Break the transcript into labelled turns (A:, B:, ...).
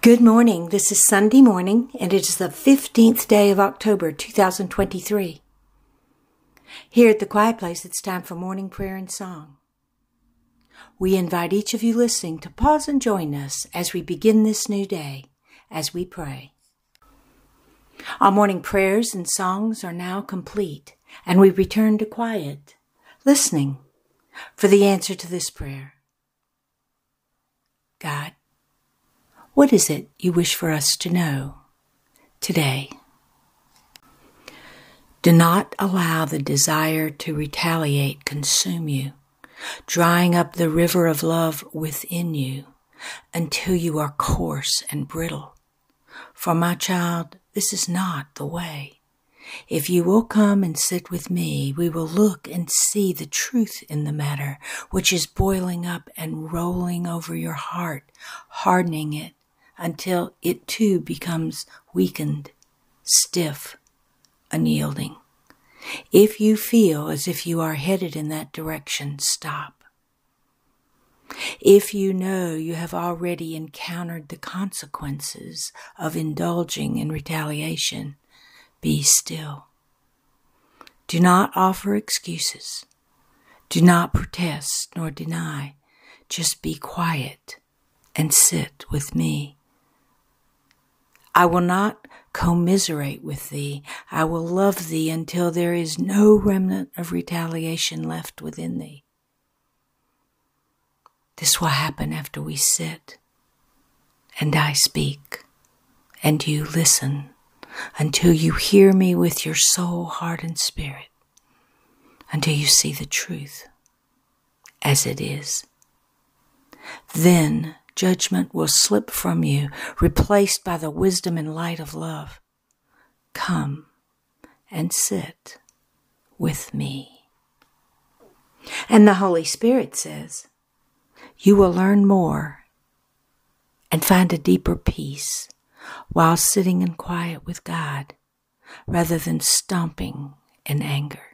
A: Good morning. This is Sunday morning, and it is the 15th day of October 2023. Here at the Quiet Place, it's time for morning prayer and song. We invite each of you listening to pause and join us as we begin this new day as we pray. Our morning prayers and songs are now complete, and we return to quiet, listening for the answer to this prayer. God, what is it you wish for us to know today? Do not allow the desire to retaliate consume you, drying up the river of love within you until you are coarse and brittle. For my child, this is not the way. If you will come and sit with me, we will look and see the truth in the matter, which is boiling up and rolling over your heart, hardening it until it too becomes weakened, stiff, unyielding. If you feel as if you are headed in that direction, stop. If you know you have already encountered the consequences of indulging in retaliation, be still. Do not offer excuses. Do not protest nor deny. Just be quiet and sit with me. I will not commiserate with thee. I will love thee until there is no remnant of retaliation left within thee. This will happen after we sit and I speak and you listen until you hear me with your soul, heart, and spirit, until you see the truth as it is. Then judgment will slip from you, replaced by the wisdom and light of love. Come and sit with me. And the Holy Spirit says, You will learn more and find a deeper peace while sitting in quiet with God rather than stomping in anger.